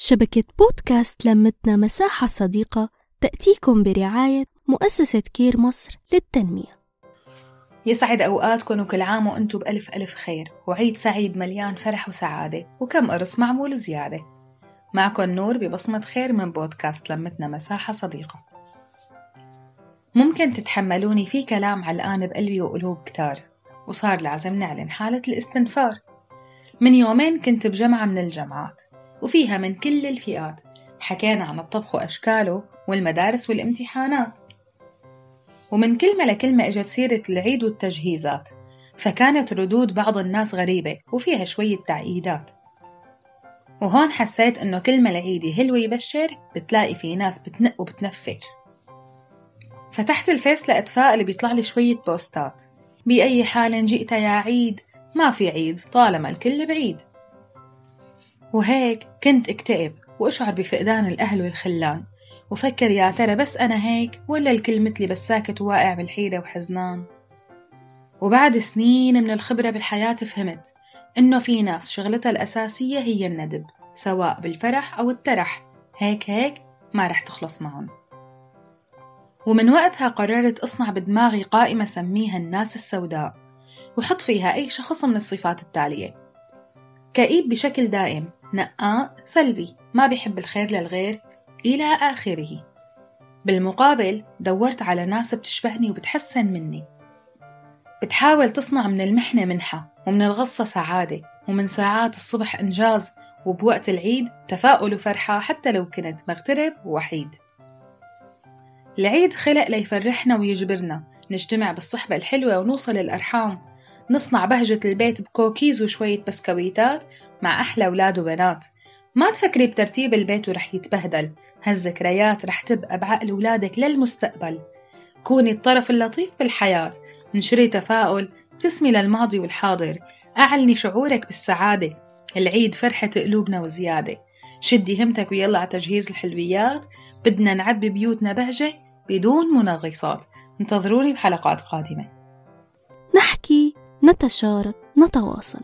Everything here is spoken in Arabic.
شبكة بودكاست لمتنا مساحة صديقة تأتيكم برعاية مؤسسة كير مصر للتنمية. يسعد أوقاتكم وكل عام وأنتم بألف ألف خير. وعيد سعيد مليان فرح وسعادة وكم قرص معمول زيادة. معكم نور ببصمة خير من بودكاست لمتنا مساحة صديقة. ممكن تتحملوني في كلام علقان بقلبي وقلوب كتار وصار لازم نعلن حالة الاستنفار. من يومين كنت بجمعة من الجامعات. وفيها من كل الفئات. حكينا عن الطبخ وأشكاله والمدارس والامتحانات. ومن كلمة لكلمة إجت سيرة العيد والتجهيزات. فكانت ردود بعض الناس غريبة وفيها شوية تعقيدات. وهون حسيت إنه كلمة العيدي هلو يبشر بتلاقي في ناس بتنق وبتنفر. فتحت الفيس لأتفائل بيطلع لي شوية بوستات. بأي حال جئت يا عيد؟ ما في عيد طالما الكل بعيد. وهيك كنت اكتئب وأشعر بفقدان الأهل والخلان. وفكر يا ترى بس أنا هيك ولا الكل مثلي بس ساكت وواقع بالحيرة وحزنان؟ وبعد سنين من الخبرة بالحياة فهمت إنه في ناس شغلتها الأساسية هي الندب سواء بالفرح أو الترح. هيك هيك ما رح تخلص معهم. ومن وقتها قررت أصنع بدماغي قائمة سميها الناس السوداء. وحط فيها أي شخص من الصفات التالية. كئيب بشكل دائم. نقاء سلبي. ما بيحب الخير للغير إلى آخره. بالمقابل دورت على ناس بتشبهني وبتحسن مني. بتحاول تصنع من المحنة منحة ومن الغصة سعادة ومن ساعات الصبح إنجاز وبوقت العيد تفاؤل وفرحة حتى لو كنت مغترب ووحيد. العيد خلق ليفرحنا ويجبرنا. نجتمع بالصحبة الحلوة ونوصل الأرحام نصنع بهجة البيت بكوكيز وشوية بسكويتات مع أحلى أولاد وبنات. ما تفكري بترتيب البيت ورح يتبهدل. هالذكريات رح تبقى بعقل ولادك للمستقبل. كوني الطرف اللطيف بالحياة. انشري تفاؤل. ابتسمي للماضي والحاضر. أعلني شعورك بالسعادة. العيد فرحة قلوبنا وزيادة. شدي همتك ويلا على تجهيز الحلويات. بدنا نعبي بيوتنا بهجة بدون منغصات. انتظروني بحلقات قادمة. نحكي نتشارك نتواصل.